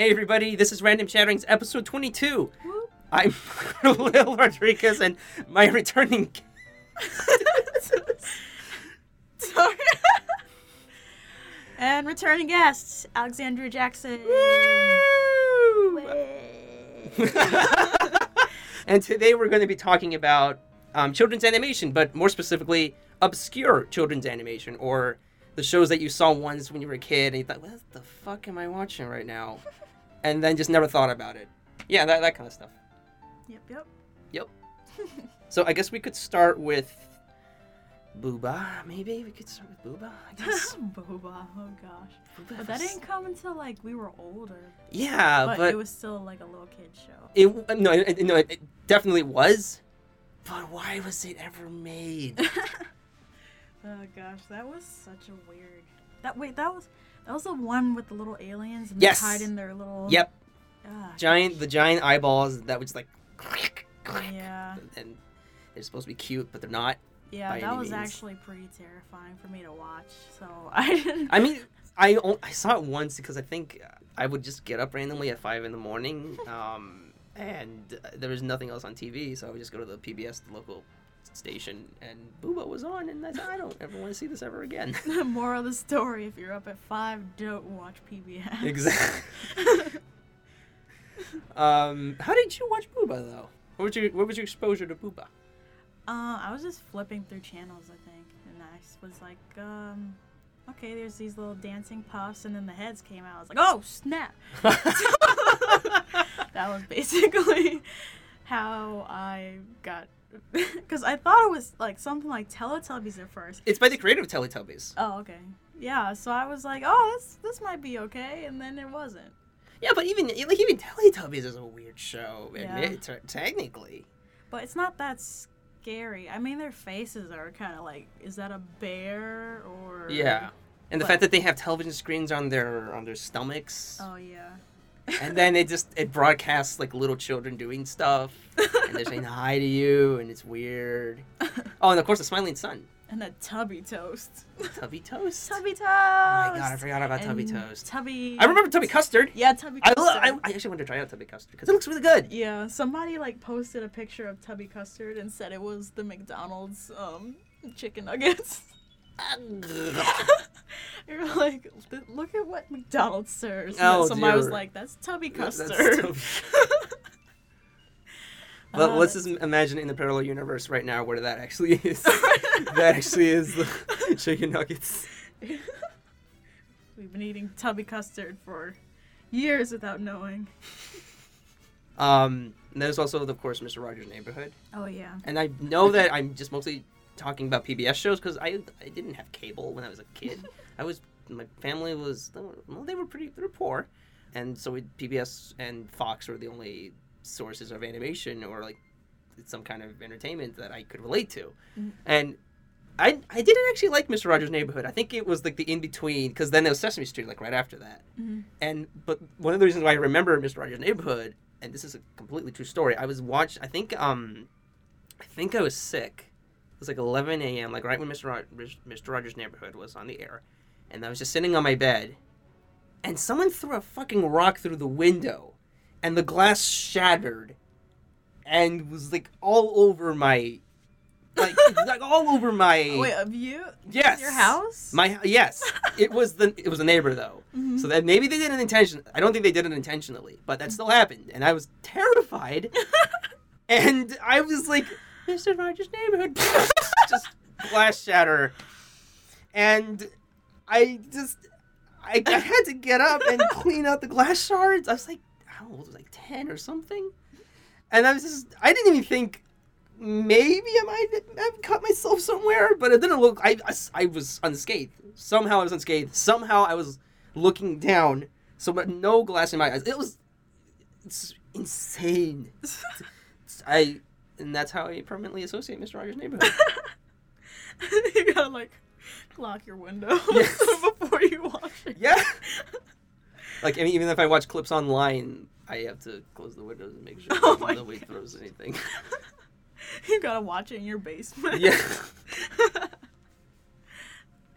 Hey everybody, this is Random Chatterings episode 22. Whoop. I'm Lil Rodriguez and my returning Sorry. and returning guests, Alexandria Jackson. and today we're going to be talking about um, children's animation, but more specifically, obscure children's animation or the shows that you saw once when you were a kid and you thought, what the fuck am I watching right now? And then just never thought about it. Yeah, that, that kind of stuff. Yep, yep. Yep. So I guess we could start with Boohbah, maybe? We could start with Boohbah, I guess. Boohbah, oh gosh. Boohbah But that was- didn't come until like we were older. Yeah, but, but, it was still like a little kid show. it, uh, no, it, no, it definitely was. But why was it ever made? oh gosh, that was such a weird. That wait, that was that was the one with the little aliens and Yes. they tied in their little yep, Ah, giant, the giant eyeballs that was like, Yeah, and they're supposed to be cute, but they're not. yeah, that was means. actually pretty terrifying for me to watch. So I didn't. I mean, I I saw it once because I think I would just get up randomly at five in the morning, um, and uh, there was nothing else on TV, so I would just go to the PBS, the local station, and Boohbah was on, and I thought I don't ever want to see this ever again. The moral of the story: If you're up at five, don't watch PBS. exactly. Um, how did you watch Boohbah though? What was your what was your exposure to Boohbah? Uh, I was just flipping through channels, I think, and I was like, um, okay, there's these little dancing puffs, and then the heads came out. I was like, oh snap! that was basically how I got, because I thought it was like something like Teletubbies at first. it's by the creator of Teletubbies. Oh, okay. Yeah, so I was like, oh, this this might be okay, and then it wasn't. Yeah, but even like even Teletubbies is a weird show. Yeah. Te- technically. But it's not that scary. I mean, their faces are kind of like, is that a bear or? Yeah. And the But- fact that they have television screens on their on their stomachs, Oh yeah. And then it just it broadcasts like little children doing stuff, and they're saying hi to you, and it's weird. Oh, and of course the smiling sun, and a tubby toast. Tubby Toast. Tubby toast. Oh my god, I forgot about Tubby Toast. Tubby. I remember Tubby Custard. Yeah, Tubby I, custard. lo- I I actually wanted to try out Tubby Custard because it looks really good. yeah, somebody like posted a picture of Tubby custard and said it was the McDonald's um chicken nuggets. You're like, look at what McDonald's serves. And Oh, somebody was like, that's Tubby That's custard. Tubby- But Uh, let's just imagine in the parallel universe right now where that actually is. that actually is the chicken nuggets. We've been eating Tubby custard for years without knowing. Um, there's also, of course, Mr. Rogers' Neighborhood. Oh yeah. And I know that I'm just mostly talking about PBS shows because I I didn't have cable when I was a kid. I was my family was well they were pretty they were poor, and so we, PBS and Fox were the only sources of animation or like some kind of entertainment that I could relate to, Mhm. and. I, I didn't actually like Mr. Rogers' Neighborhood. I think it was like the in between because then there was Sesame Street like right after that. Mhm. And but one of the reasons why I remember Mr. Rogers' Neighborhood, and this is a completely true story. I was watch. I think um, I think I was sick. It was like 11 a.m. Like right when Mr. Rog- Mr. Rogers' Neighborhood was on the air, and I was just sitting on my bed, and someone threw a fucking rock through the window, and the glass shattered, and was like all over my, like like all over my. Wait, of you? Yes. Your house? My yes, it was the it was a neighbor though, Mhm. so that maybe they did it intention. I don't think they did it intentionally, but that still happened, and I was terrified. and I was like, "Mr. Rogers' Neighborhood," just glass shatter, and I just I, I had to get up and clean out the glass shards. I was like, I don't know, it was like ten or something, and I was just I didn't even think maybe I might have cut myself somewhere, but it didn't look. I, I, I was unscathed. Somehow I was unscathed. Somehow I was looking down. So, but no glass in my eyes. It was it's insane. I and that's how I permanently associate Mr. Rogers' Neighborhood. you gotta like lock your window Yes. before you watch it. yeah. Like I mean, even if I watch clips online, I have to close the windows and make sure Oh nobody throws anything. You gotta watch it in your basement. yeah.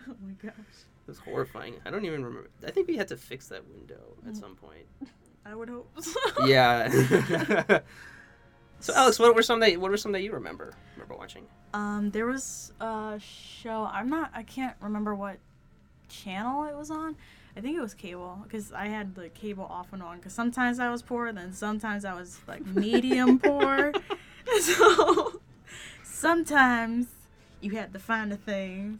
oh my gosh. It was horrifying. I don't even remember. I think we had to fix that window at Mm. some point. I would hope. So. Yeah. So Alex, what were some that what were some that you remember remember watching? Um, there was a show. I'm not. I can't remember what channel it was on. I think it was cable because I had the cable off and on. Because sometimes I was poor, then sometimes I was like medium poor. So sometimes you had to find a thing.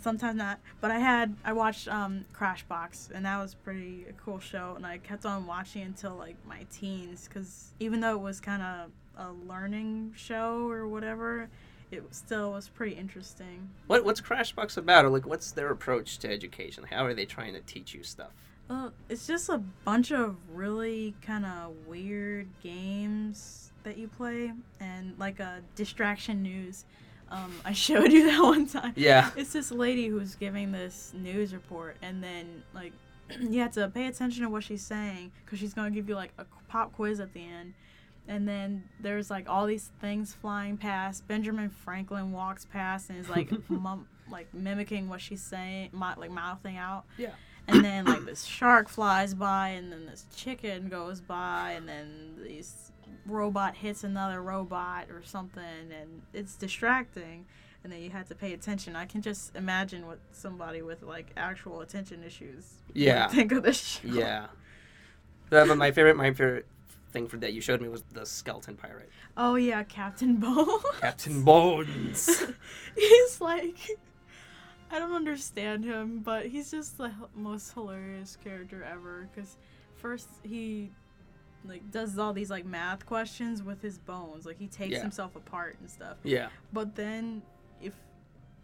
Sometimes not. But I had I watched um, Crashbox and that was pretty a cool show. And I kept on watching until like my teens because even though it was kind of a learning show or whatever, it still was pretty interesting. What what's Crashbox about? Or like what's their approach to education? How are they trying to teach you stuff? Well, it's just a bunch of really kind of weird games that you play and like a distraction news. Um, I showed you that one time. Yeah. It's this lady who's giving this news report, and then like you have to pay attention to what she's saying because she's gonna give you like a pop quiz at the end. And then there's like all these things flying past. Benjamin Franklin walks past and is like mum- like mimicking what she's saying, mi- like mouthing out. Yeah. And then like this shark flies by, and then this chicken goes by, and then these robot hits another robot or something, and it's distracting. And then you have to pay attention. I can just imagine what somebody with like actual attention issues would Yeah. think of this show. Yeah. But my favorite my favorite thing for that you showed me was the skeleton pirate. Oh yeah, Captain Bones. Captain Bones. he's like I don't understand him, but he's just the most hilarious character ever cuz first he like does all these like math questions with his bones. Like he takes Yeah. himself apart and stuff. yeah. But then if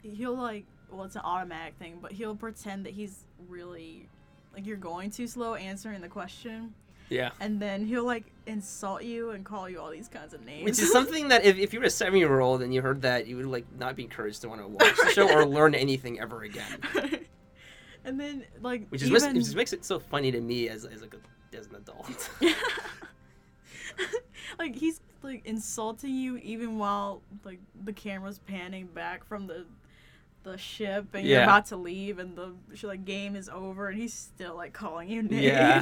he'll like well it's an automatic thing, but he'll pretend that he's really like you're going too slow answering the question Yeah. and then he'll like insult you and call you all these kinds of names. Which is something that if, if you were a seven year old and you heard that, you would like not be encouraged to want to watch the show or learn anything ever again. and then like Which is even... which just makes it so funny to me as as, like a, as an adult. like he's like insulting you even while like the camera's panning back from the the ship and you're about to leave and the like game is over and he's still like calling you names. yeah.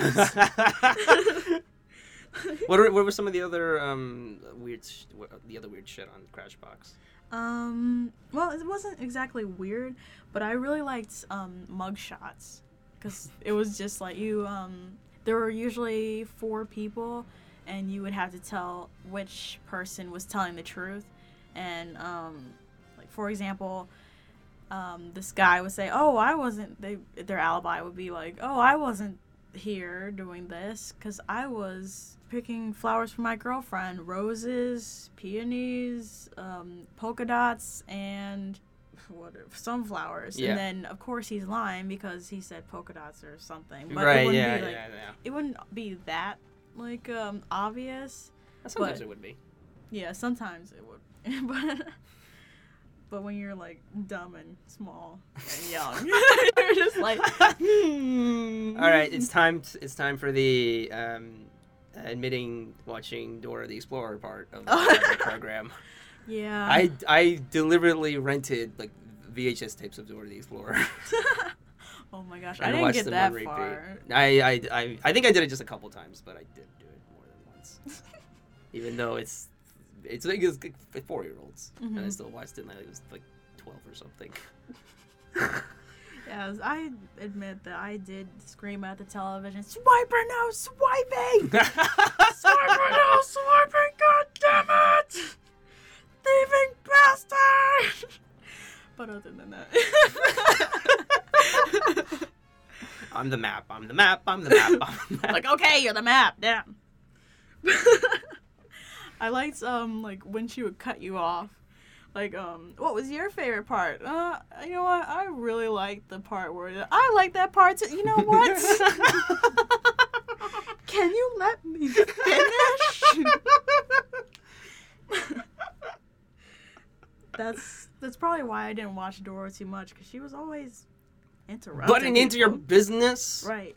what are, what were some of the other um weird sh- the other weird shit on Crashbox? um well it wasn't exactly weird but i really liked um mug shots because it was just like you um there were usually four people and you would have to tell which person was telling the truth. And um like for example um this guy would say oh i wasn't they their alibi would be like oh i wasn't here doing this because i was picking flowers for my girlfriend roses peonies um, polka dots and what sunflowers Yeah. and then of course he's lying because he said polka dots or something but it right. wouldn't Yeah, be like yeah. Yeah. it wouldn't be that like um obvious Sometimes but- it would be. yeah sometimes it would but but when you're like dumb and small and young you're just like hmm. All right, it's time. t it's time for the um, admitting watching Dora the Explorer part of the program. Yeah I I deliberately rented like VHS tapes of Dora the Explorer. oh my gosh i didn't get that far I, I I I think I did it just a couple times, but I did do it more than once. Even though it's it's like it's four year olds, and I Mhm. still watched it. and I was like twelve or something. yes i admit that i did scream at the television swiper no swiping Swiper, no swiping, god damn it! Thieving bastard! But other than that. I'm the map. I'm the map. I'm the map. I'm the map. like, okay, you're the map, damn. I liked um like when she would cut you off. Like, um, what was your favorite part? Uh, you know what? I really liked the part where I like that part too. You know what? Can you let me finish? That's that's probably why I didn't watch Dora too much because she was always interrupting. Butting into your business. right,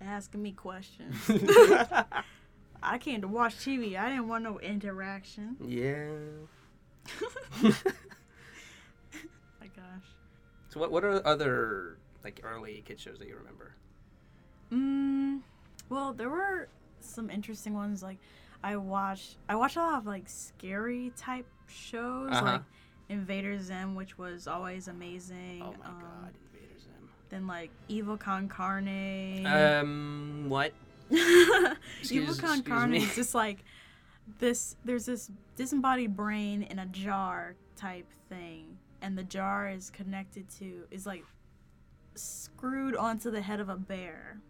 asking me questions. I came to watch TV. I didn't want no interaction. yeah. My gosh. So what what are other like early kid shows that you remember? Mm, Well, there were some interesting ones. Like, I watched I watched a lot of like scary type shows, Uh-huh. like Invader Zim, which was always amazing. Oh my um, god, Invader Zim. Then like Evil Con Carne. Um, what? Evil Con Carne is just like this. There's this disembodied brain in a jar type thing, and the jar is connected to is like screwed onto the head of a bear,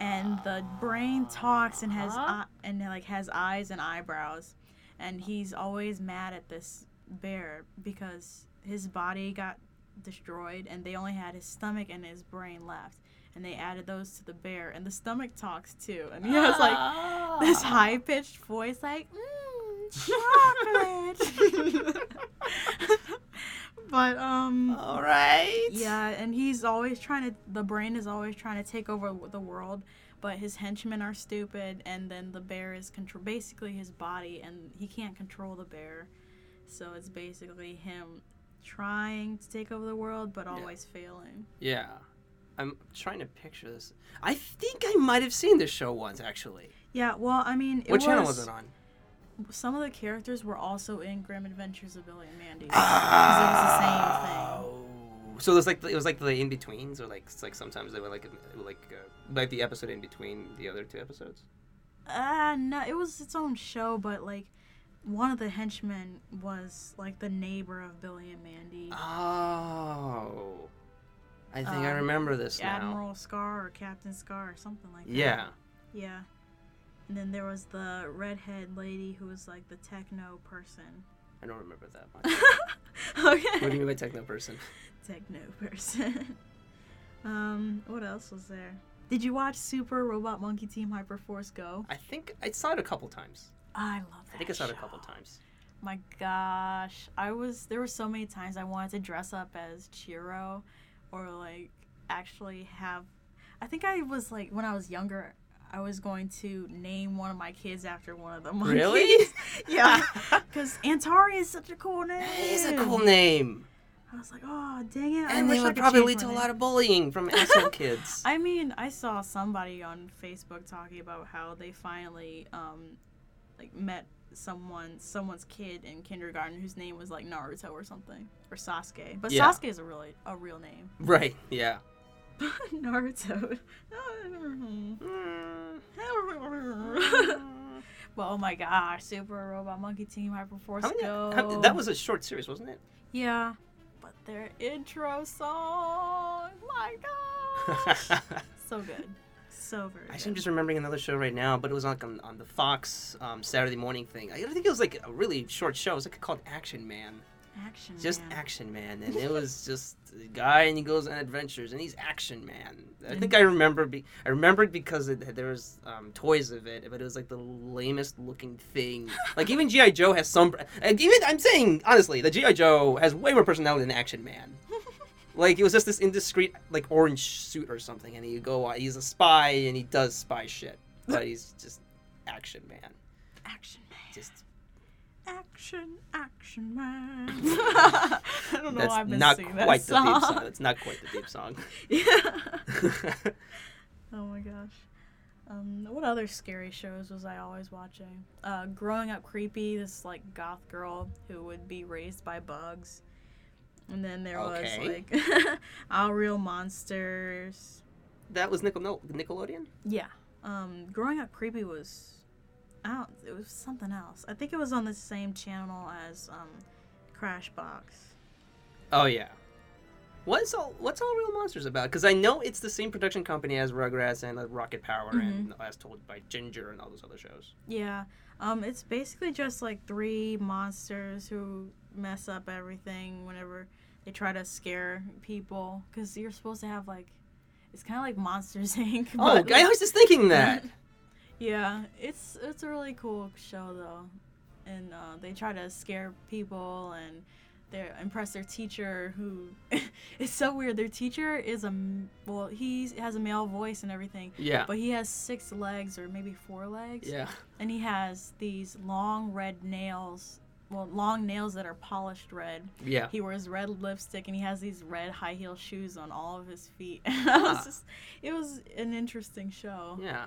and the brain talks and has eye and like has eyes and eyebrows, and he's always mad at this bear because his body got destroyed and they only had his stomach and his brain left. And they added those to the bear. And the stomach talks too. And he has like this Ah. high pitched voice like mm, chocolate but um All right. yeah and he's always trying to the brain is always trying to take over the world but his henchmen are stupid and then the bear is control basically his body and he can't control the bear so it's basically him trying to take over the world but always failing Yeah. I'm trying to picture this. I think I might have seen this show once, actually. yeah well i mean it what was, channel was it on? Some of the characters were also in grim adventures of billy and mandy Ah. it was the same thing Oh. So it was like it was like the in betweens, or like it's like sometimes they were like like uh, like the episode in between the other two episodes. Uh, no, it was its own show, but like one of the henchmen was like the neighbor of Billy and Mandy. Oh. I think I Um, remember this now. Admiral Scar or Captain Scar or something like that. Yeah. Yeah. And then there was the redhead lady who was like the techno person. I don't remember that much. okay. what do you mean by techno person? Techno person. um, what else was there? Did you watch Super Robot Monkey Team Hyperforce Go? I think I saw it a couple times. I love that. I think I saw it a couple times. My gosh, I was there were so many times I wanted to dress up as Chiro, or like actually have. I think I was like when I was younger, I was going to name one of my kids after one of the monkeys. Really? yeah, because Antauri is such a cool name. It is a cool name. I was like, oh dang it! And they would probably lead to a lot of bullying from asshole kids. I mean, I saw somebody on Facebook talking about how they finally um like met someone someone's kid in kindergarten whose name was like Naruto or something or Sasuke. But Yeah. Sasuke is a really a real name. right, yeah. Naruto. Well, oh my gosh, Super Robot Monkey Team Hyperforce How many- Go. how- that was a short series, wasn't it? yeah, but their intro song, my gosh, so good, so very. I good. am just remembering another show right now, but it was like on, on the Fox um, Saturday morning thing. I think it was like a really short show. It was like called Action Man. Action. Just man. Action Man, and it was just a guy and he goes on adventures, and he's Action Man. I think I remember. Be- I remembered because it, there was um, toys of it, but it was like the lamest looking thing. Like even GI Joe has some. Like, even I'm saying honestly, the GI Joe has way more personality than Action Man. Like it was just this indiscreet like orange suit or something, and he go he's a spy and he does spy shit, but he's just Action Man. Action man. Just Action, action man. I don't know that's why I've been not singing quite that the deep song. song. That's not quite the deep song. yeah. Oh my gosh. Um, what other scary shows was I always watching? Uh, Growing Up Creepy, this like goth girl who would be raised by bugs. And then there Okay. was like All Real Monsters. that was Nickel- Nickelodeon. Yeah. Um, Growing Up Creepy was I it was something else. I think it was on the same channel as um Crashbox. Oh yeah. What's all What's all Real Monsters about? Because I know it's the same production company as Rugrats and uh, Rocket Power and Mm-hmm. as told by Ginger and all those other shows. Yeah. Um, it's basically just like three monsters who mess up everything whenever they try to scare people. Because you're supposed to have like, it's kind of like Monsters Inc. Oh, but- I was just thinking that. yeah, it's it's a really cool show though, and uh, they try to scare people and they impress their teacher who it's so weird. Their teacher is a well, he has a male voice and everything, yeah. but he has six legs or maybe four legs Yeah. and he has these long red nails well long nails that are polished red Yeah. he wears red lipstick and he has these red high heel shoes on all of his feet and I was Ah. just it was an interesting show Yeah.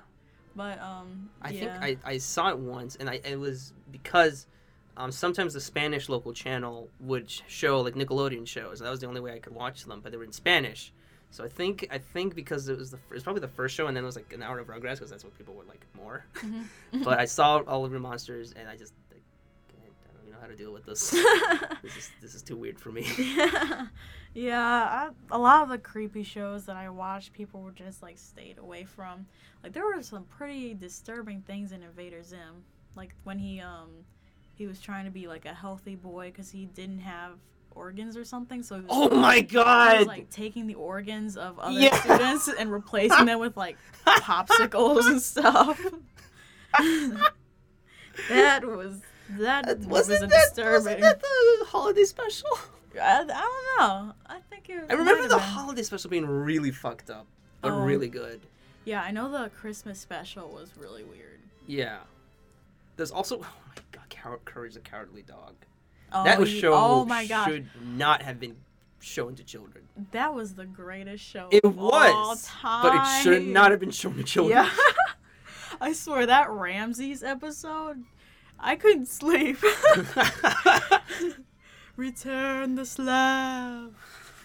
But um, I yeah. think I, I saw it once, and I it was because um, sometimes the Spanish local channel would show like Nickelodeon shows. That was the only way I could watch them, but they were in Spanish. So I think I think because it was the it was probably the first show, and then it was like an hour of Rugrats because that's what people would like more. Mhm. but I saw all of your monsters, and I just how to deal with this. this is this is too weird for me. yeah, yeah. I, a lot of the creepy shows that I watched, people were just like stayed away from. Like there were some pretty disturbing things in Invader Zim, like when he um he was trying to be like a healthy boy because he didn't have organs or something. So was, oh my god! was like taking the organs of other Yeah. students and replacing them with like popsicles and stuff. that was that Uh, was wasn't a that, disturbing. wasn't that the holiday special? I, I don't know. I think it. I remember the been. holiday special being really fucked up, but Oh. really good. Yeah, I know the Christmas special was really weird. Yeah. There's also oh my god, Courage the Cowardly Dog. Oh, that was show Oh my gosh, should not have been shown to children. that was the greatest show. It of all was, but it should not have been shown to children. Yeah. I swear that Ramses episode, I couldn't sleep. Return the slab.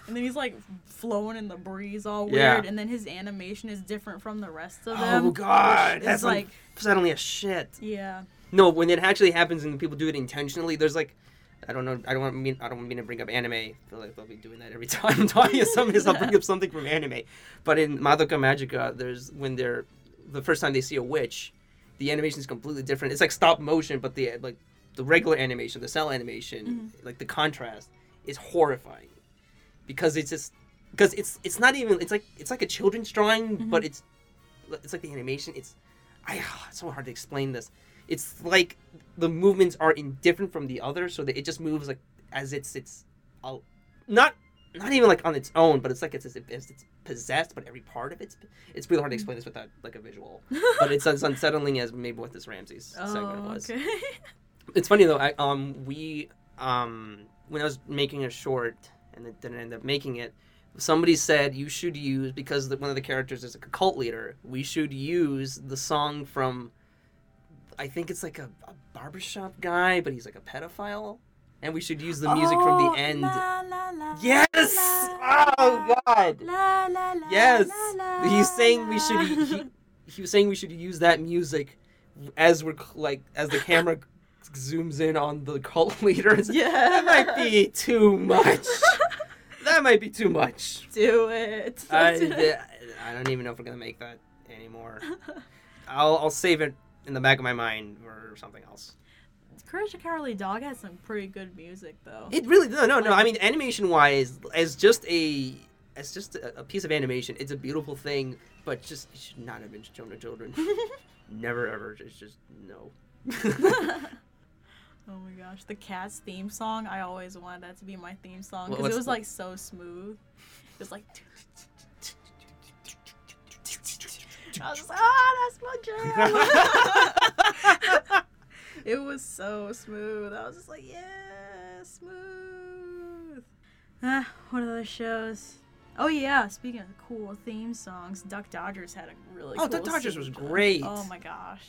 And then he's like flowing in the breeze all Yeah. weird, and then his animation is different from the rest of them. oh god, that's like like, suddenly a shit. yeah. No, when it actually happens and people do it intentionally, there's like, I don't know, I don't want mean, I don't mean to bring up anime. I feel like I'll be doing that every time I'm talking to somebody. so I'll bring up something from anime. But in Madoka Magica, there's when they're the first time they see a witch, the animation is completely different. It's like stop motion, but the like the regular animation, the cel animation, mm-hmm. like the contrast is horrifying because it's just because it's it's not even it's like it's like a children's drawing, mm-hmm. but it's it's like the animation. It's I ah, it's so hard to explain this. It's like the movements are indifferent from the other, so that it just moves like as it's it's not not even like on its own, but it's like it's as if it's possessed, but every part of it's it's really hard to explain this without like a visual. but it's as unsettling as maybe what this Ramses segment Oh, was. okay. It's funny though. I, um, we um, when I was making a short and it didn't end up making it, somebody said you should use because the, one of the characters is a cult leader. We should use the song from, I think it's like a, a barbershop guy, but he's like a pedophile, and we should use the music from Oh, the end. la, la, la, yes. Oh God. Yes. He's saying we should. He, he was saying we should use that music as we're like as the camera zooms in on the cult leaders. Yeah. That might be too much. that might be too much. Do it. I, I don't even know if we're gonna make that anymore. I'll I'll save it in the back of my mind or something else. Courage the Cowardly Dog has some pretty good music though. It really no no no. I mean animation wise, as just a as just a, a piece of animation, it's a beautiful thing. But just it should not have been shown to children. Never ever. It's just no. oh my gosh, the Cats theme song. I always wanted that to be my theme song because it was the- like so smooth. It was like. I was like, ah, that's my jam. it was so smooth. I was just like, yeah, smooth. Ah, what other shows? Oh yeah, speaking of cool theme songs, Duck Dodgers had a really cool Oh, cool Duck Dodgers was great. Oh my gosh.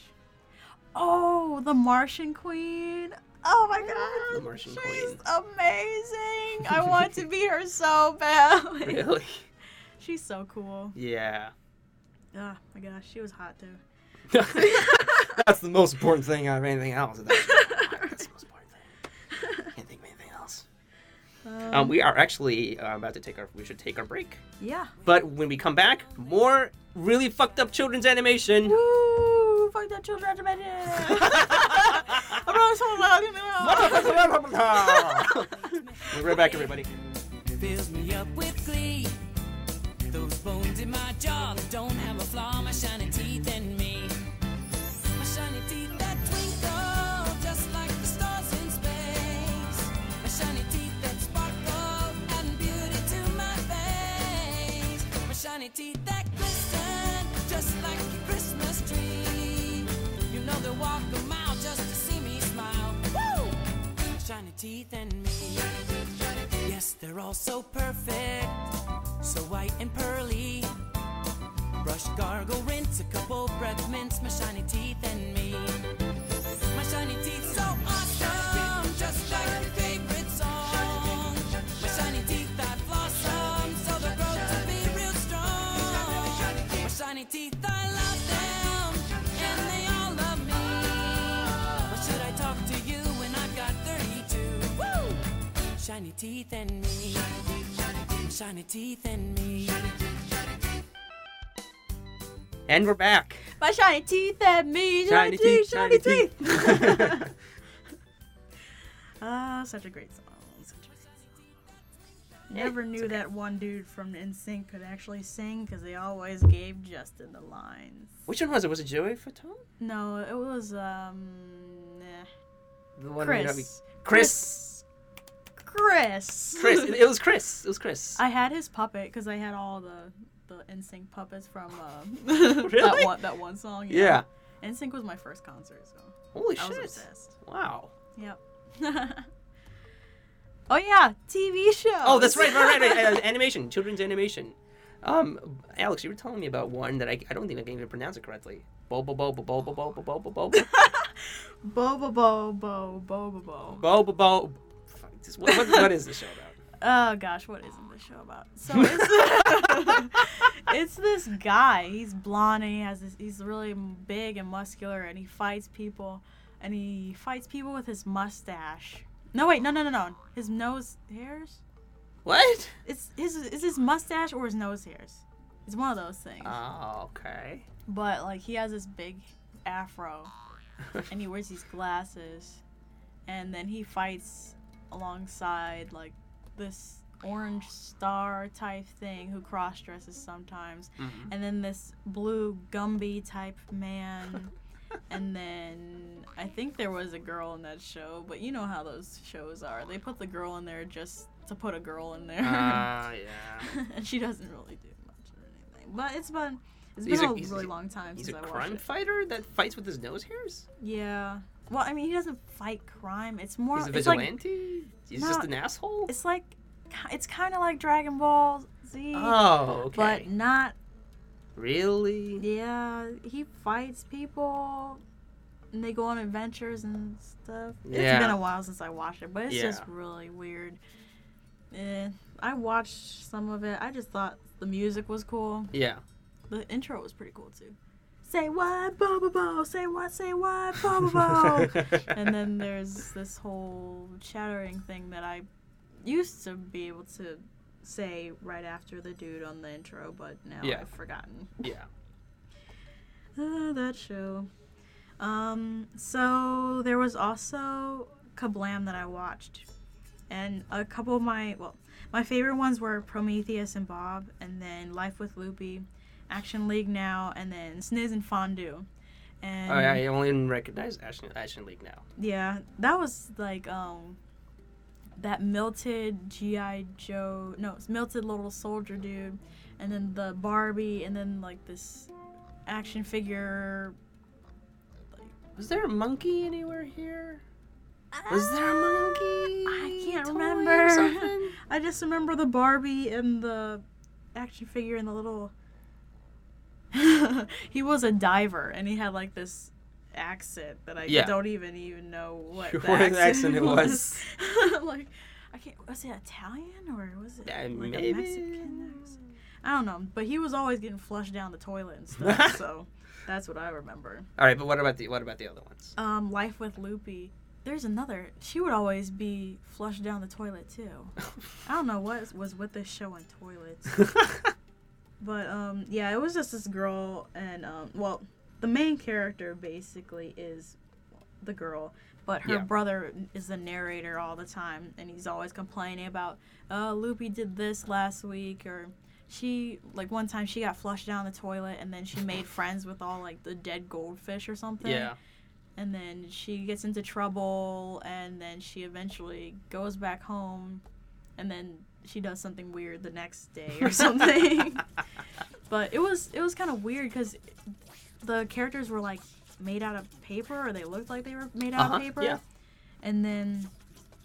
Oh, the Martian Queen. Oh my god. The Martian She's Queen. amazing. I want to be her so bad. really? She's so cool. Yeah. Oh my gosh, she was hot too. That's the most important thing out of anything else. That's, that's the most important thing. Can't think of anything else. Um, we are actually uh, about to take our. We should take our break. yeah. But when we come back, more really fucked up children's animation. Woo! Fuck that children We'll be right back, everybody. fills me up with glee. Those bones in my jaw that don't Teeth that glisten just like a Christmas tree. You know they walk a mile just to see me smile. Woo! Shiny teeth and me. Yes, they're all so perfect, so white and pearly. Brush, gargle, rinse, a couple breath mints, my shiny teeth and me. My shiny teeth so teeth and me. Shiny teeth and me. And we're back. My shiny teeth and me. Shiny teeth, shiny teeth. Ah, such a great song. Such a great song. Never knew that one dude from NSYNC could actually sing because they always gave Justin the lines. Which one was it? Was it Joey Fatone? No, it was um, eh, The one we know- Chris. Chris. Chris. Chris. It, it was Chris. It was Chris. I had his puppet because I had all the the NSYNC puppets from uh, Really? that one that one song. yeah. NSYNC was my first concert, so Holy I was shit. obsessed. Wow. Yep. oh yeah, TV show. Oh, that's right, right, right. right. Uh, animation, children's animation. Um, Alex, you were telling me about one that I, I don't think I can even pronounce it correctly. Bobo, bobo, bobo, bobo, bobo, bobo, Bo bo bo bo bo bo bo. bobo, bobo. Just- What, what, what is this show about? Oh gosh, what isn't this show about? So it's it's this guy. He's blonde and he has this. He's really big and muscular and he fights people, and he fights people with his mustache. No wait, no no no no. His nose hairs. What? It's his is his mustache or his nose hairs. It's one of those things. Oh, okay. But like he has this big afro and he wears these glasses and then he fights alongside like this orange star type thing who cross dresses sometimes Mhm. and then this blue gumby type man and then I think there was a girl in that show but you know how those shows are they put the girl in there just to put a girl in there Ah, yeah. and she doesn't really do much or anything but it's been it's He's been a- a, really long time since I watched it. He's a crime fighter that fights with his nose hairs? Yeah. Well, I mean, he doesn't fight crime. It's more. He's a it's like vigilante? He's No, just an asshole? it's like it's kind of like Dragon Ball Z, Oh, okay. but not. really? Yeah, he fights people, and they go on adventures and stuff. Yeah. It's been a while since I watched it, but it's just really weird. Eh, I watched some of it. I just thought the music was cool. Yeah. The intro was pretty cool too. Say what, bo bo. Say what, say what, bo bo bo. and then there's this whole chattering thing that I used to be able to say right after the dude on the intro, but now Yeah. I've forgotten. yeah. Uh, that show. Um, so there was also Kablam that I watched, and a couple of my well, my favorite ones were Prometheus and Bob, and then Life with Loopy, Action League Now, and then Sniz and Fondue. And Oh, yeah, I only recognize Action, Action League now. Yeah, that was like um that melted GI Joe. No, it's melted little soldier dude, and then the Barbie, and then like this action figure. Was there a monkey anywhere here? Was there a monkey? I can't toy remember. I just remember the Barbie and the action figure and the little. he was a diver, and he had like this accent that I Yeah. don't even even know what What accent, accent it was. like, I can't. Was it Italian or was it Yeah, like maybe. a Mexican accent? I don't know, but he was always getting flushed down the toilet and stuff. so that's what I remember. All right, but what about the what about the other ones? Um, Life with Loopy. There's another. She would always be flushed down the toilet too. I don't know what was with this show and toilets, but um, yeah, it was just this girl and um, well, the main character basically is the girl, but her Yeah. brother is the narrator all the time, and he's always complaining about, uh, Loopy did this last week, or she like one time she got flushed down the toilet, and then she made friends with all like the dead goldfish or something yeah. and then she gets into trouble and then she eventually goes back home and then she does something weird the next day or something but it was it was kind of weird because the characters were like made out of paper or they looked like they were made out Uh-huh, of paper yeah. and then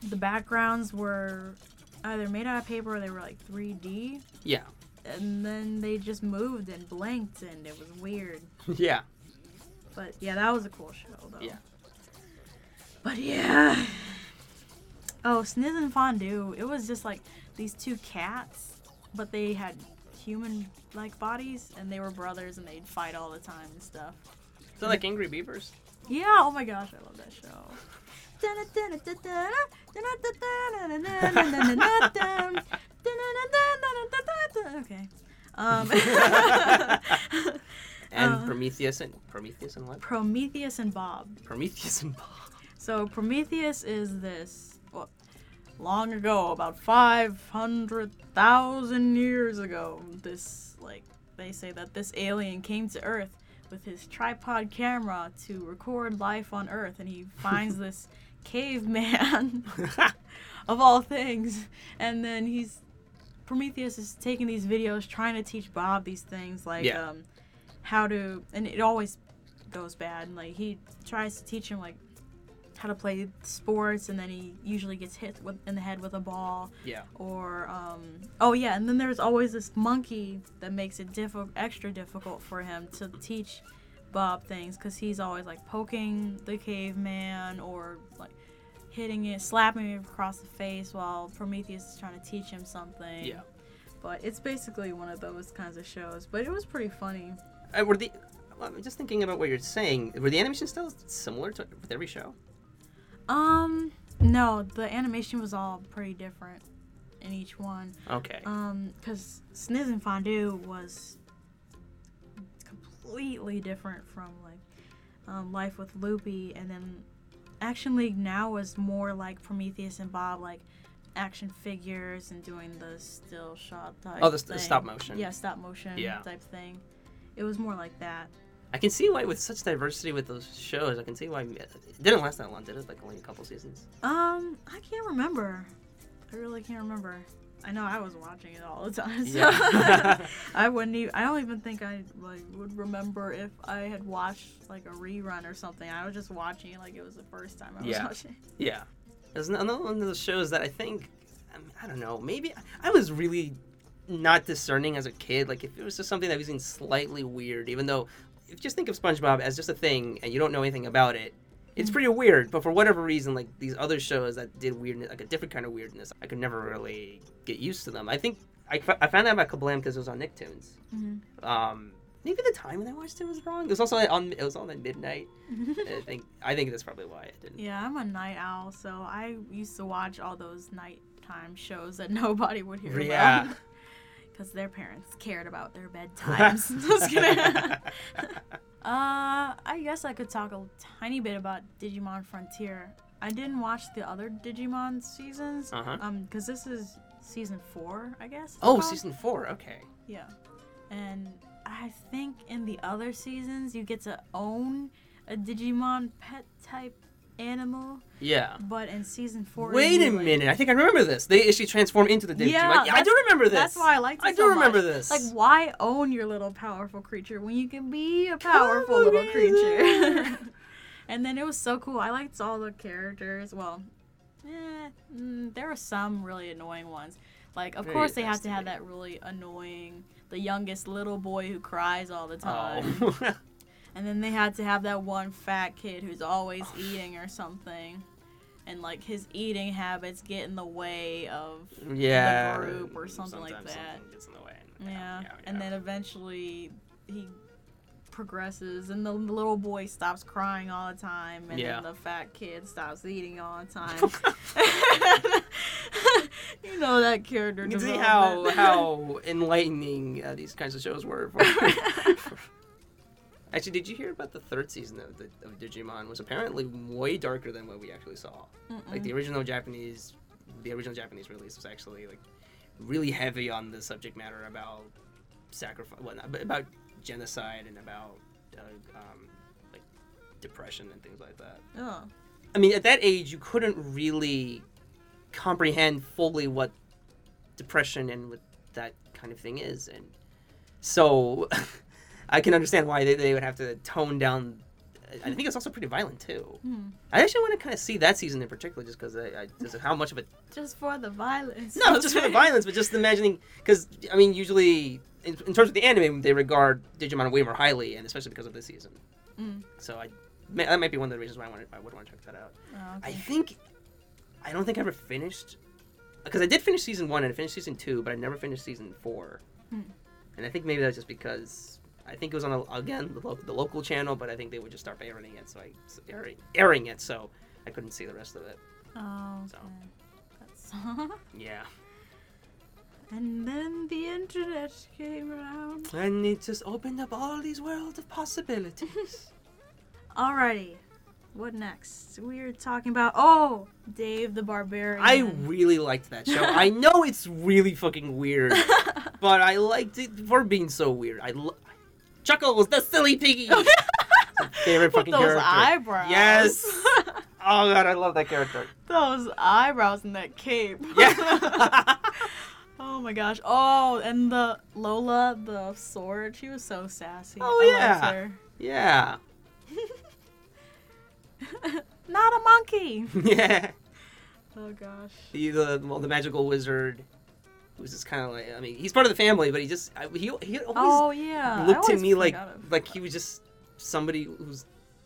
the backgrounds were either made out of paper or they were like 3d Yeah. and then they just moved and blinked, and it was weird. yeah. But yeah, that was a cool show though. Yeah. But yeah. Oh, Sniz and Fondue. It was just like these two cats, but they had human like bodies, and they were brothers, and they'd fight all the time and stuff. So like Angry Beavers. Yeah. Oh my gosh, I love that show. Okay. Um, and Uh. Prometheus and Prometheus and what? Prometheus and Bob. Prometheus and Bob. So Prometheus is this long ago, about five hundred thousand years ago. This like they say that this alien came to Earth with his tripod camera to record life on Earth, and he finds this caveman of all things, and then he's Prometheus is taking these videos trying to teach Bob these things like Yeah. um, how to, and it always goes bad. And like he tries to teach him like how to play sports, and then he usually gets hit with, in the head with a ball. yeah. Or um, oh yeah, and then there's always this monkey that makes it diffi- extra difficult for him to teach Bob things because he's always like poking the caveman or like hitting it, slapping him across the face while Prometheus is trying to teach him something. Yeah. But it's basically one of those kinds of shows. But it was pretty funny. Uh, were the I'm just thinking about what you're saying. Were the animation styles similar to with every show? Um, no, the animation was all pretty different in each one. Okay. Um, because Sniz and Fondue was completely different from like um, Life with Loopy, and then Action League now was more like Prometheus and Bob, like action figures and doing the still shot type. Oh, the stop motion. Yeah, stop motion Yeah. type thing. It was more like that. I can see why with such diversity with those shows, I can see why it didn't last that long, did it? Like only a couple seasons. Um, I can't remember. I really can't remember. I know I was watching it all the time. So Yeah. I wouldn't even. I don't even think I like would remember if I had watched like a rerun or something. I was just watching it like it was the first time I was Yeah. watching. Yeah. There's another one of those shows that I think, I, mean, I don't know, maybe I was really not discerning as a kid. Like, if it was just something that was even slightly weird, even though, you just think of SpongeBob as just a thing and you don't know anything about it, it's pretty weird. But for whatever reason, like these other shows that did weirdness, like a different kind of weirdness, I could never really get used to them. I think I, f- I found out about Kablam because it was on Nicktoons. Mhm. Um, maybe the time when I watched it was wrong. It was also on. It was on at midnight. I think. I think that's probably why it didn't. yeah, I'm a night owl, so I used to watch all those nighttime shows that nobody would hear Yeah. about. Because their parents cared about their bedtimes. Just kidding. Uh, I guess I could talk a tiny bit about Digimon Frontier. I didn't watch the other Digimon seasons. Uh-huh. Um, because this is season four, I guess. Oh, called. season four. Okay. Yeah, and I think in the other seasons you get to own a Digimon pet type animal, Yeah. but in season four. Wait a like- minute. I think I remember this. They actually transform into the Digimon. Yeah, Yeah, I do remember this. That's why I like. it I so do remember much. this. Like, why own your little powerful creature when you can be a powerful Come little creature? and then it was so cool. I liked all the characters. Well, eh, mm, there were some really annoying ones. Like, of Very course, they have to have that really annoying, the youngest little boy who cries all the time. Oh. And then they had to have that one fat kid who's always eating or something. And like his eating habits get in the way of yeah. the group or something like that. something gets in the way. Yeah. yeah, And then eventually he progresses and the little boy stops crying all the time and Yeah. then the fat kid stops eating all the time. you know that character You can see how how enlightening uh, these kinds of shows were. For... Actually, did you hear about the third season of, the, of Digimon? Was apparently way darker than what we actually saw. Like the original Japanese, the original Japanese release was actually like really heavy on the subject matter about sacrifice, well, not- about genocide and about uh, um, like depression and things like that. Oh. I mean, at that age, you couldn't really comprehend fully what depression and what that kind of thing is, and so I can understand why they, they would have to tone down I think it's also pretty violent too. Hmm. I actually want to kind of see that season in particular, just because I, I just how much of it. Just for the violence. No, just for the violence, but just imagining because I mean, usually in, in terms of the anime, they regard Digimon way more highly, and especially because of this season. Mm. So I may- that might be one of the reasons why I want I would want to check that out. Oh, I think I don't think I ever finished because I did finish season one and I finished season two, but I never finished season four. Hmm. And I think maybe that's just because I think it was on a, again the, lo- the local channel, but I think they would just start airing it, so I airing, airing it, so I couldn't see the rest of it. Oh, So. okay. That's... Yeah, and then the internet came around. and it just opened up all these worlds of possibilities. Alrighty. What next? We're talking about oh, Dave the Barbarian. I really liked that show. I know it's really fucking weird, but I liked it for being so weird. I lo- Chuckles, the silly piggy. Favorite With fucking those character. eyebrows. Yes. Oh god, I love that character. those eyebrows and that cape. Yeah. oh my gosh. Oh, and the Lula, the sword. She was so sassy. Oh, I yeah. her. yeah. Not a monkey. Yeah. Oh gosh. The the well, the magical wizard, who's just kind of like I mean he's part of the family, but he just I, he he always Oh yeah. Looked to always me like like he was just somebody who's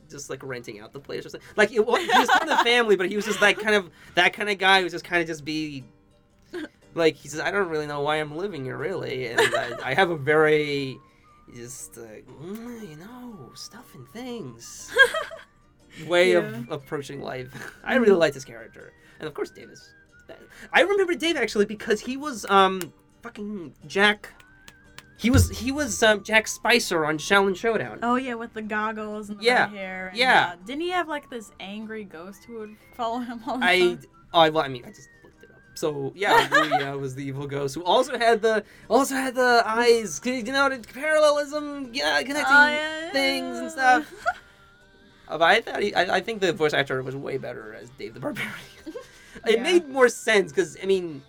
just like renting out the place or something. Like it, wa- he was part of the family, but he was just like kind of that kind of guy who's just kind of just be like he says I don't really know why I'm living here really, and I, I have a very just uh, you know stuff and things way Yeah. of approaching life. I really liked his character, and of course Davis. I remember Dave actually because he was um fucking Jack. He was he was um, Jack Spicer on Xiaolin Showdown. Oh yeah, with the goggles and the Yeah, hair. And, yeah. uh, didn't he have like this angry ghost who would follow him all the I time? I, well, I mean I just looked it up. So yeah, Wuya was the evil ghost who also had the also had the eyes. You know the parallelism, yeah, connecting Oh, yeah, things and stuff. Uh, but I thought he, I, I think the voice actor was way better as Dave the Barbarian. It Yeah. made more sense because I mean,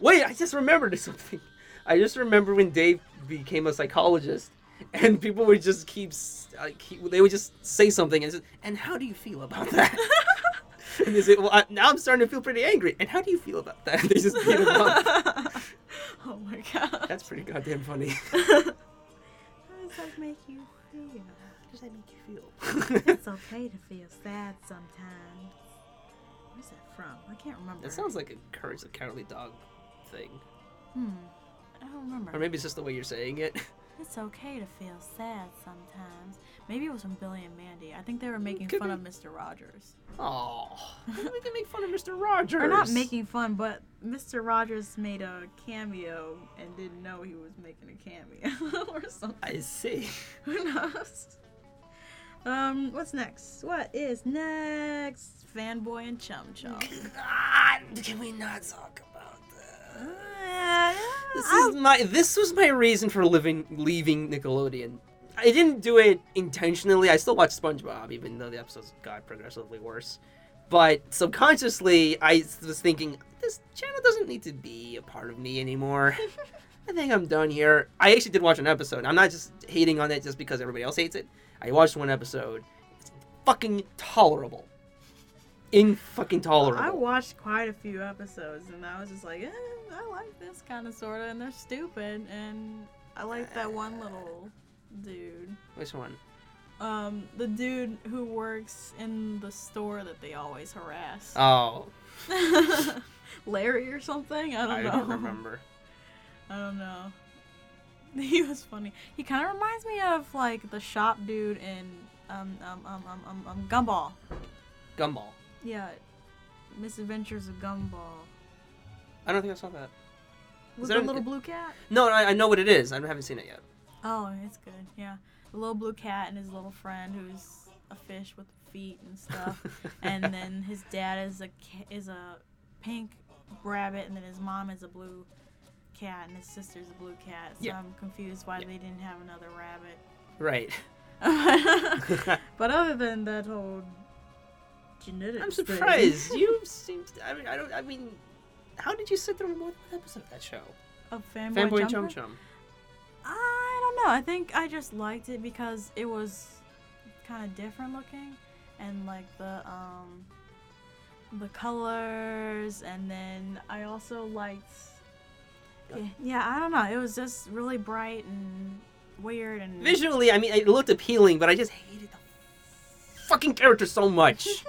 wait, I just remembered something. I just remember when Dave became a psychologist, and people would just keep s- uh, like he, they would just say something and say, and how do you feel about that? and they say, well, I, now I'm starting to feel pretty angry. And how do you feel about that? they just beat him up. oh my god. That's pretty goddamn funny. How does that make you feel? How does that make you feel? It's okay to feel sad sometimes. From? I can't remember. that sounds like a Courage the Cowardly Dog thing. Hmm. I don't remember. Or maybe it's just the way you're saying it. It's okay to feel sad sometimes. Maybe it was from Billy and Mandy. I think they were making Could fun be. of Mr. Rogers. Oh, we can make fun of Mr. Rogers. Or not making fun, but Mr. Rogers made a cameo and didn't know he was making a cameo or something. I see. Who knows? Um, what's next? What is next? Fanboy and Chum Chum. God, can we not talk about that? Uh, This is my. This was my reason for living, leaving Nickelodeon. I didn't do it intentionally. I still watch SpongeBob, even though the episodes got progressively worse. But subconsciously, I was thinking this channel doesn't need to be a part of me anymore. I think I'm done here. I actually did watch an episode. I'm not just hating on it just because everybody else hates it. I watched one episode. It's fucking tolerable. In fucking tolerable. I watched quite a few episodes and I was just like, eh, I like this kind of sort of, and they're stupid, and I like that one little dude. Which one? Um, the dude who works in the store that they always harass. Oh, Larry or something? I don't I know. I don't remember. I don't know. He was funny. He kind of reminds me of like the shop dude in um um um um um, um Gumball. Gumball. Yeah, Misadventures of Gumball. I don't think I saw that. With there the an- little blue cat. No, I, I know what it is. I haven't seen it yet. Oh, it's good. Yeah, the little blue cat and his little friend who's a fish with feet and stuff. and then his dad is a is a pink rabbit, and then his mom is a blue cat, and his sister's a blue cat. So Yeah. I'm confused why Yeah. they didn't have another rabbit. Right. but other than that whole genetics, I'm thing- surprised. you seem. I mean, I don't. I mean, how did you sit through one episode of that show? of fanboy, Fanboy and Chum Chum. I don't know. I think I just liked it because it was kind of different looking, and like the um the colors, and then I also liked. Yeah. Yeah, yeah, I don't know. It was just really bright and weird and Visually, I mean, it looked appealing, but I just hated the fucking character so much.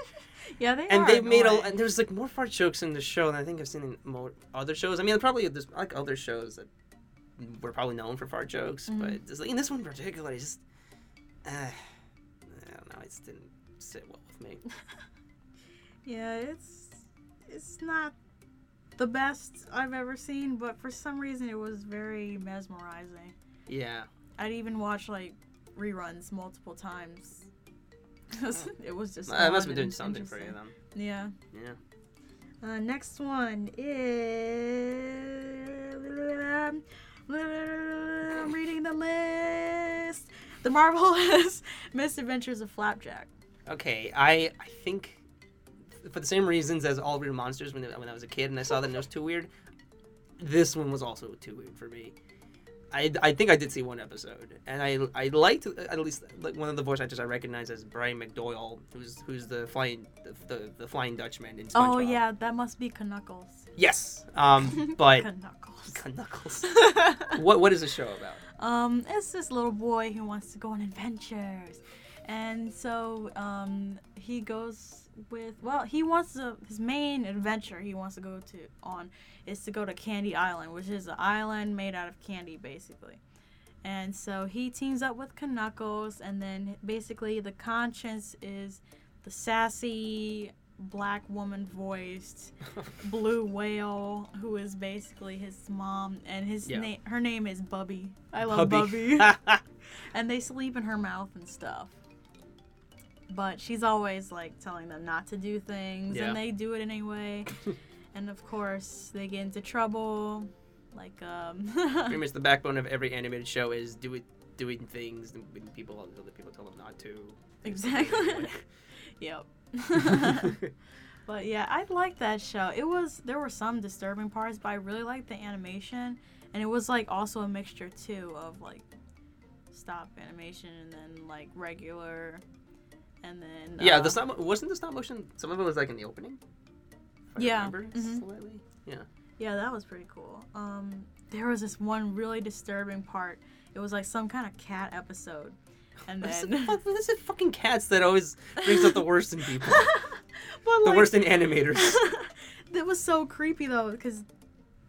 yeah, they are. and are they made a and there's like more fart jokes in the show than I think I've seen in more other shows. I mean, probably there's like other shows that were probably known for fart jokes, Mhm. but just, like, in this one in particular, it just uh, I don't know, it just didn't sit well with me. Yeah, it's it's not the best I've ever seen, but for some reason it was very mesmerizing. Yeah, I'd even watch like reruns multiple times. it was just. I must be doing something for you then. Yeah. Yeah. Uh, next one is. I'm reading the list. The marvelous misadventures of Flapjack. Okay, I I think for the same reasons as all weird monsters when when I was a kid and I saw that and it was too weird. This one was also too weird for me. I, I think I did see one episode and I I liked at least like one of the voice actors I recognize as Brian McDoyle who's who's the flying the, the, the flying Dutchman in SpongeBob. Oh yeah, that must be Knuckles. Yes. Um but Knuckles. Knuckles. what what is the show about? Um, it's this little boy who wants to go on adventures, and so um, he goes with well, he wants to his main adventure he wants to go to on is to go to Candy Island, which is an island made out of candy basically. And so he teams up with Knuckles, and then basically the conscience is the sassy black woman voiced blue whale who is basically his mom and his Yeah. name her name is Bubbie. I love Bubbie. and they sleep in her mouth and stuff. But she's always like telling them not to do things Yeah. and they do it anyway. and of course, they get into trouble like um Pretty much the backbone of every animated show is do it doing things when people other people tell them not to. Exactly. yep. But yeah, I liked that show. It was there were some disturbing parts, but I really liked the animation, and it was like also a mixture too of like stop animation and then like regular, and then Yeah, uh, the stop wasn't the stop motion. Some of it was like in the opening. Yeah, mhm. slightly. Yeah. yeah that was pretty cool. Um, there was this one really disturbing part. It was like some kind of cat episode, and then this is fucking cats that always brings up the worst in people. but, the like, worst in animators. that was so creepy though, because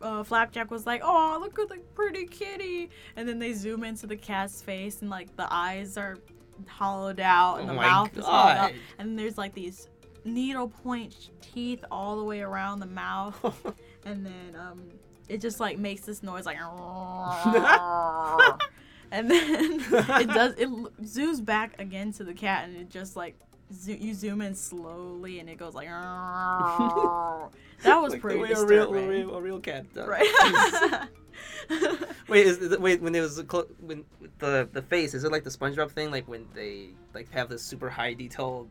uh, Flapjack was like, "Oh, look at the pretty kitty," and then they zoom into the cat's face, and like the eyes are hollowed out, and Oh the mouth is hollowed out, and there's like these needle point teeth all the way around the mouth, and then um, it just like makes this noise like, and then it does it zooms back again to the cat, and it just like. Zo- you zoom in slowly and it goes like that was like pretty the way a real, a real, a real cat does. right Wait, is, is it- wait when it was a clo- when the the face is it like the SpongeBob thing like when they like have this super high detail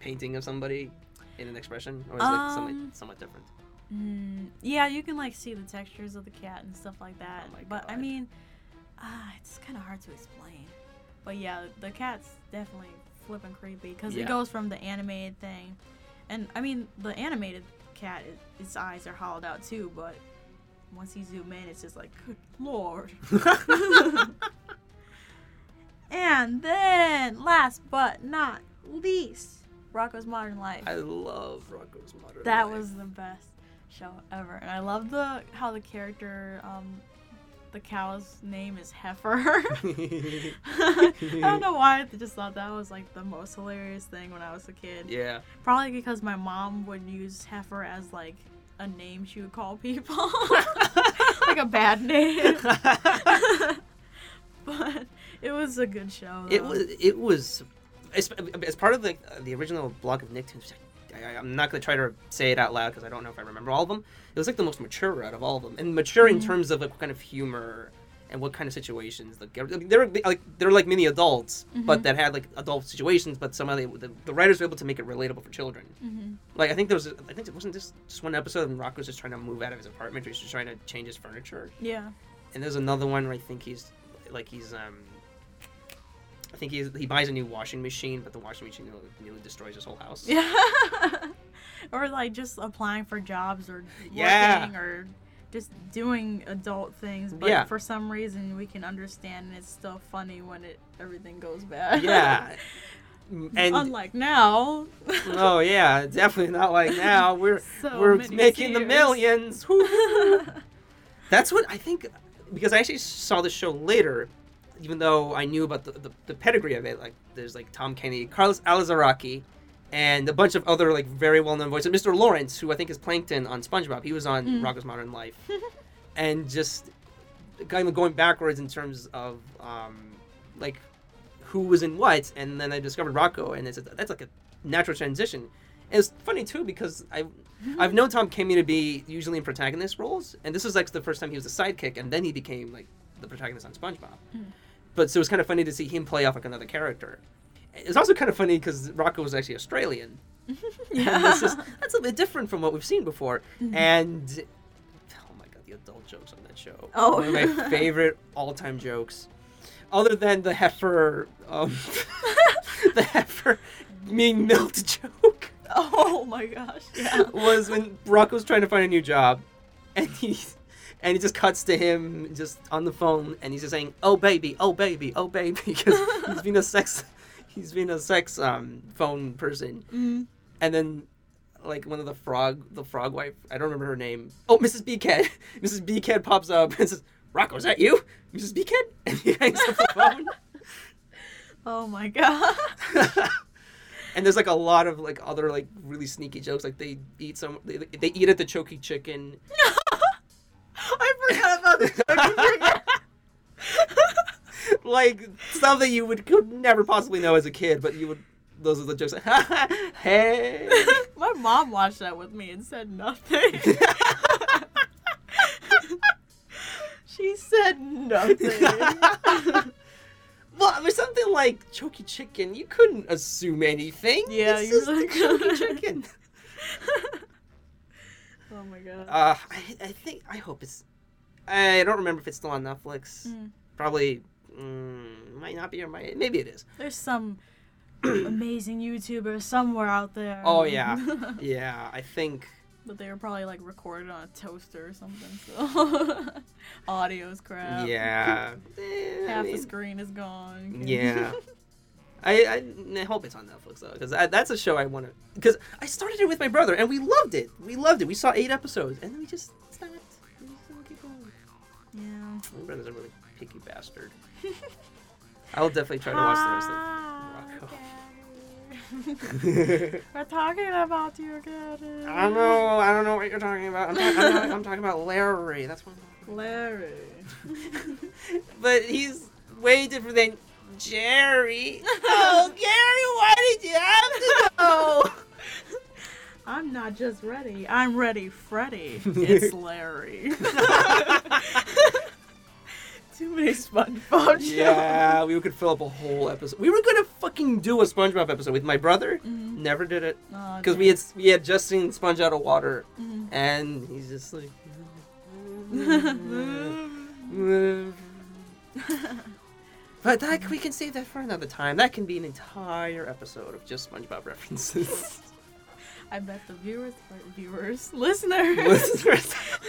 painting of somebody in an expression or is it like somewhat, Um, somewhat different? Mm, yeah, you can like see the textures of the cat and stuff like that. Oh but I mean, ah, it's kind of hard to explain. But yeah, the cat's definitely flipping creepy because Yeah. it goes from the animated thing, and I mean the animated cat, it, its eyes are hollowed out too. But once you zoom in, it's just like, good lord. and then, last but not least, Rocko's Modern Life. I love Rocko's Modern That Life. That was the best show ever, and I love the how the character, um, the cow's name is Heifer. I don't know why I just thought that was like the most hilarious thing when I was a kid. yeah. Probably because my mom would use Heifer as like a name she would call people, like a bad name. but it was a good show. It was. It was. As, as part of the the original block of Nicktoons, I, I'm not gonna try to say it out loud because I don't know if I remember all of them. It was like the most mature out of all of them, and mature in terms of like what kind of humor and what kind of situations. Like they're like they're like mini adults, but that had like adult situations. But somehow they, the, the writers were able to make it relatable for children. Mhm. Like I think there was, I think it wasn't just just one episode, and Rock was just trying to move out of his apartment. Or he's just trying to change his furniture. Yeah. And there's another one where I think he's like he's um I think he he buys a new washing machine, but the washing machine nearly, nearly destroys his whole house. Yeah. or like just applying for jobs or Yeah. working or just doing adult things. But Yeah. for some reason we can understand and it's still funny when it everything goes bad. Yeah. And unlike now. oh yeah, definitely not like now. We're So we're making the millions. That's what I think because I actually saw the show later, even though I knew about the, the, the pedigree of it. Like there's like Tom Kenny, Carlos Alazraqui, and a bunch of other like very well known voices. Mr. Lawrence, who I think is Plankton on SpongeBob, he was on Mm. Rocko's Modern Life, and just kind of going backwards in terms of um, like who was in what, and then I discovered Rocko, and it's a, that's like a natural transition. And it's funny too because I I've known Tom Kenny to be usually in protagonist roles, and this was like the first time he was a sidekick, and then he became like the protagonist on SpongeBob. But so it was kind of funny to see him play off like another character. It's also kind of funny because Rocko was actually Australian, and this is, that's a little bit different from what we've seen before. And oh my god, the adult jokes on that show. Oh. one of my favorite all-time jokes, other than the heifer, um, the heifer being milked joke oh my gosh. Yeah. was when Rocko's trying to find a new job, and he and he just cuts to him just on the phone, and he's just saying, "Oh baby, oh baby, oh baby," because he's been a sex, he's been a sex um phone person, Mm. and then like one of the frog, the frog wife, I don't remember her name. Oh, Mrs. Bighead. Mrs. Bighead pops up and says, "Rocko, is that you, Mrs. Bighead?" And he hangs up the phone. Oh my god. and there's like a lot of like other like really sneaky jokes. Like they eat some, they, they eat at the Chokey Chicken. I forgot about the like that you would could never possibly know as a kid, but you would. Those are the jokes. hey. My mom watched that with me and said nothing. she said nothing. Well, with something like Chokey Chicken, you couldn't assume anything. Yeah, it's you just really a Chokey. Chicken. Oh my god. Uh, I, I think I hope it's. I don't remember if it's still on Netflix. Mm. Probably mm, might not be or might maybe it is. There's some amazing YouTuber somewhere out there. Oh yeah, yeah. I think but they were probably like recorded on a toaster or something, so audio's crap. yeah. Eh, I Half the screen is gone. Yeah. I, I, I hope it's on Netflix though, because that's a show I want to. Because I started it with my brother and we loved it. We loved it. We saw eight episodes and then we just stopped. We just keep going. yeah. My brother's a really picky bastard. I'll definitely try to watch the rest of Rocko. Ah, We're talking about you again. I don't know. I don't know what you're talking about. I'm, talking, I'm, I'm talking about Larry. That's what. I'm Larry. but he's way different than Jerry. oh, Gary, why did you have to go? I'm not just ready. I'm ready, Freddy. It's Larry. Too many SpongeBob jokes. yeah, we could fill up a whole episode. We were gonna fucking do a SpongeBob episode with my brother. Mm-hmm. Never did it Aw, because we had we had just seen Sponge out of water, mm-hmm. and he's just like. But that we can save that for another time. That can be an entire episode of just SpongeBob references. I bet the viewers, viewers, listeners. Listeners.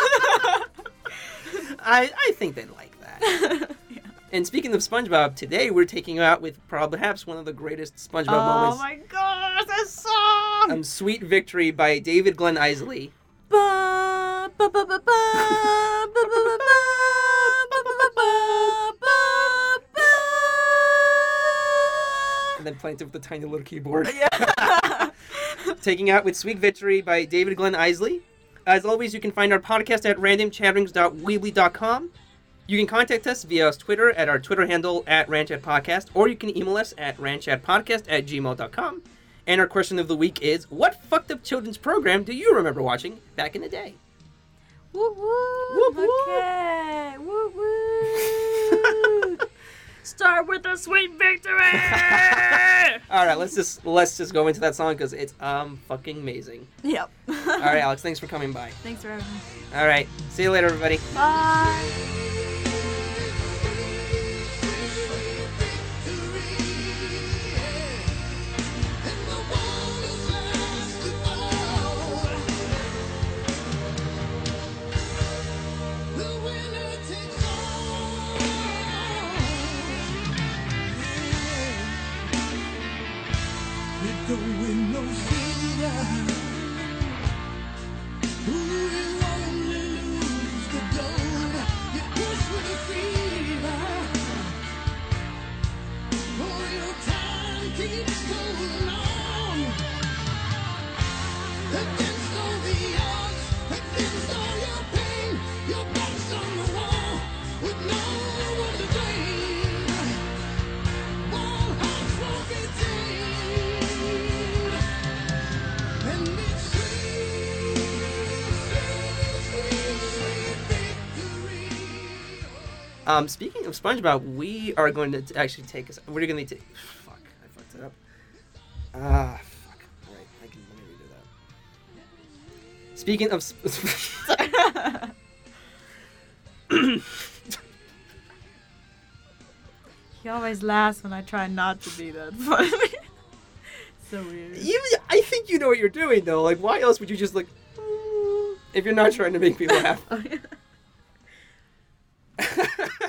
I I think they'd like that. And speaking of SpongeBob, today we're taking out with perhaps one of the greatest SpongeBob oh moments. Oh my gosh, that song! Um, "Sweet Victory" by David Glenn Eisley. Ba, ba, ba, ba, ba, And then playing it with a tiny little keyboard. Yeah. Taking out with Sweet Victory by David Glenn Eisley. As always, you can find our podcast at randomchatterings.weebly.com. You can contact us via Twitter at our Twitter handle at ranchatpodcast, or you can email us at ranchatpodcast at gmail.com. And our question of the week is, what fucked up children's program do you remember watching back in the day? Woo woo. Whoop, whoop. Okay. Woo woo. Start with a sweet victory. All right, let's just let's just go into that song because it's um fucking amazing. yep. All right, Alex, thanks for coming by. Thanks for having me. All right, see you later, everybody. Bye. Um, speaking of SpongeBob, we are going to actually take us. We're going to take. Fuck, I fucked it up. Ah, fuck. All right, I can let me redo that. Speaking of. Sp- he always laughs when I try not to be that funny. so weird. you, I think you know what you're doing though. Like, why else would you just like? If you're not trying to make me laugh. Oh, yeah.